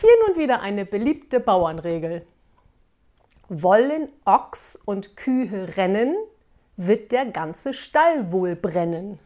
Hier nun wieder eine beliebte Bauernregel. Wollen Ochs und Kühe rennen, wird der ganze Stall wohl brennen.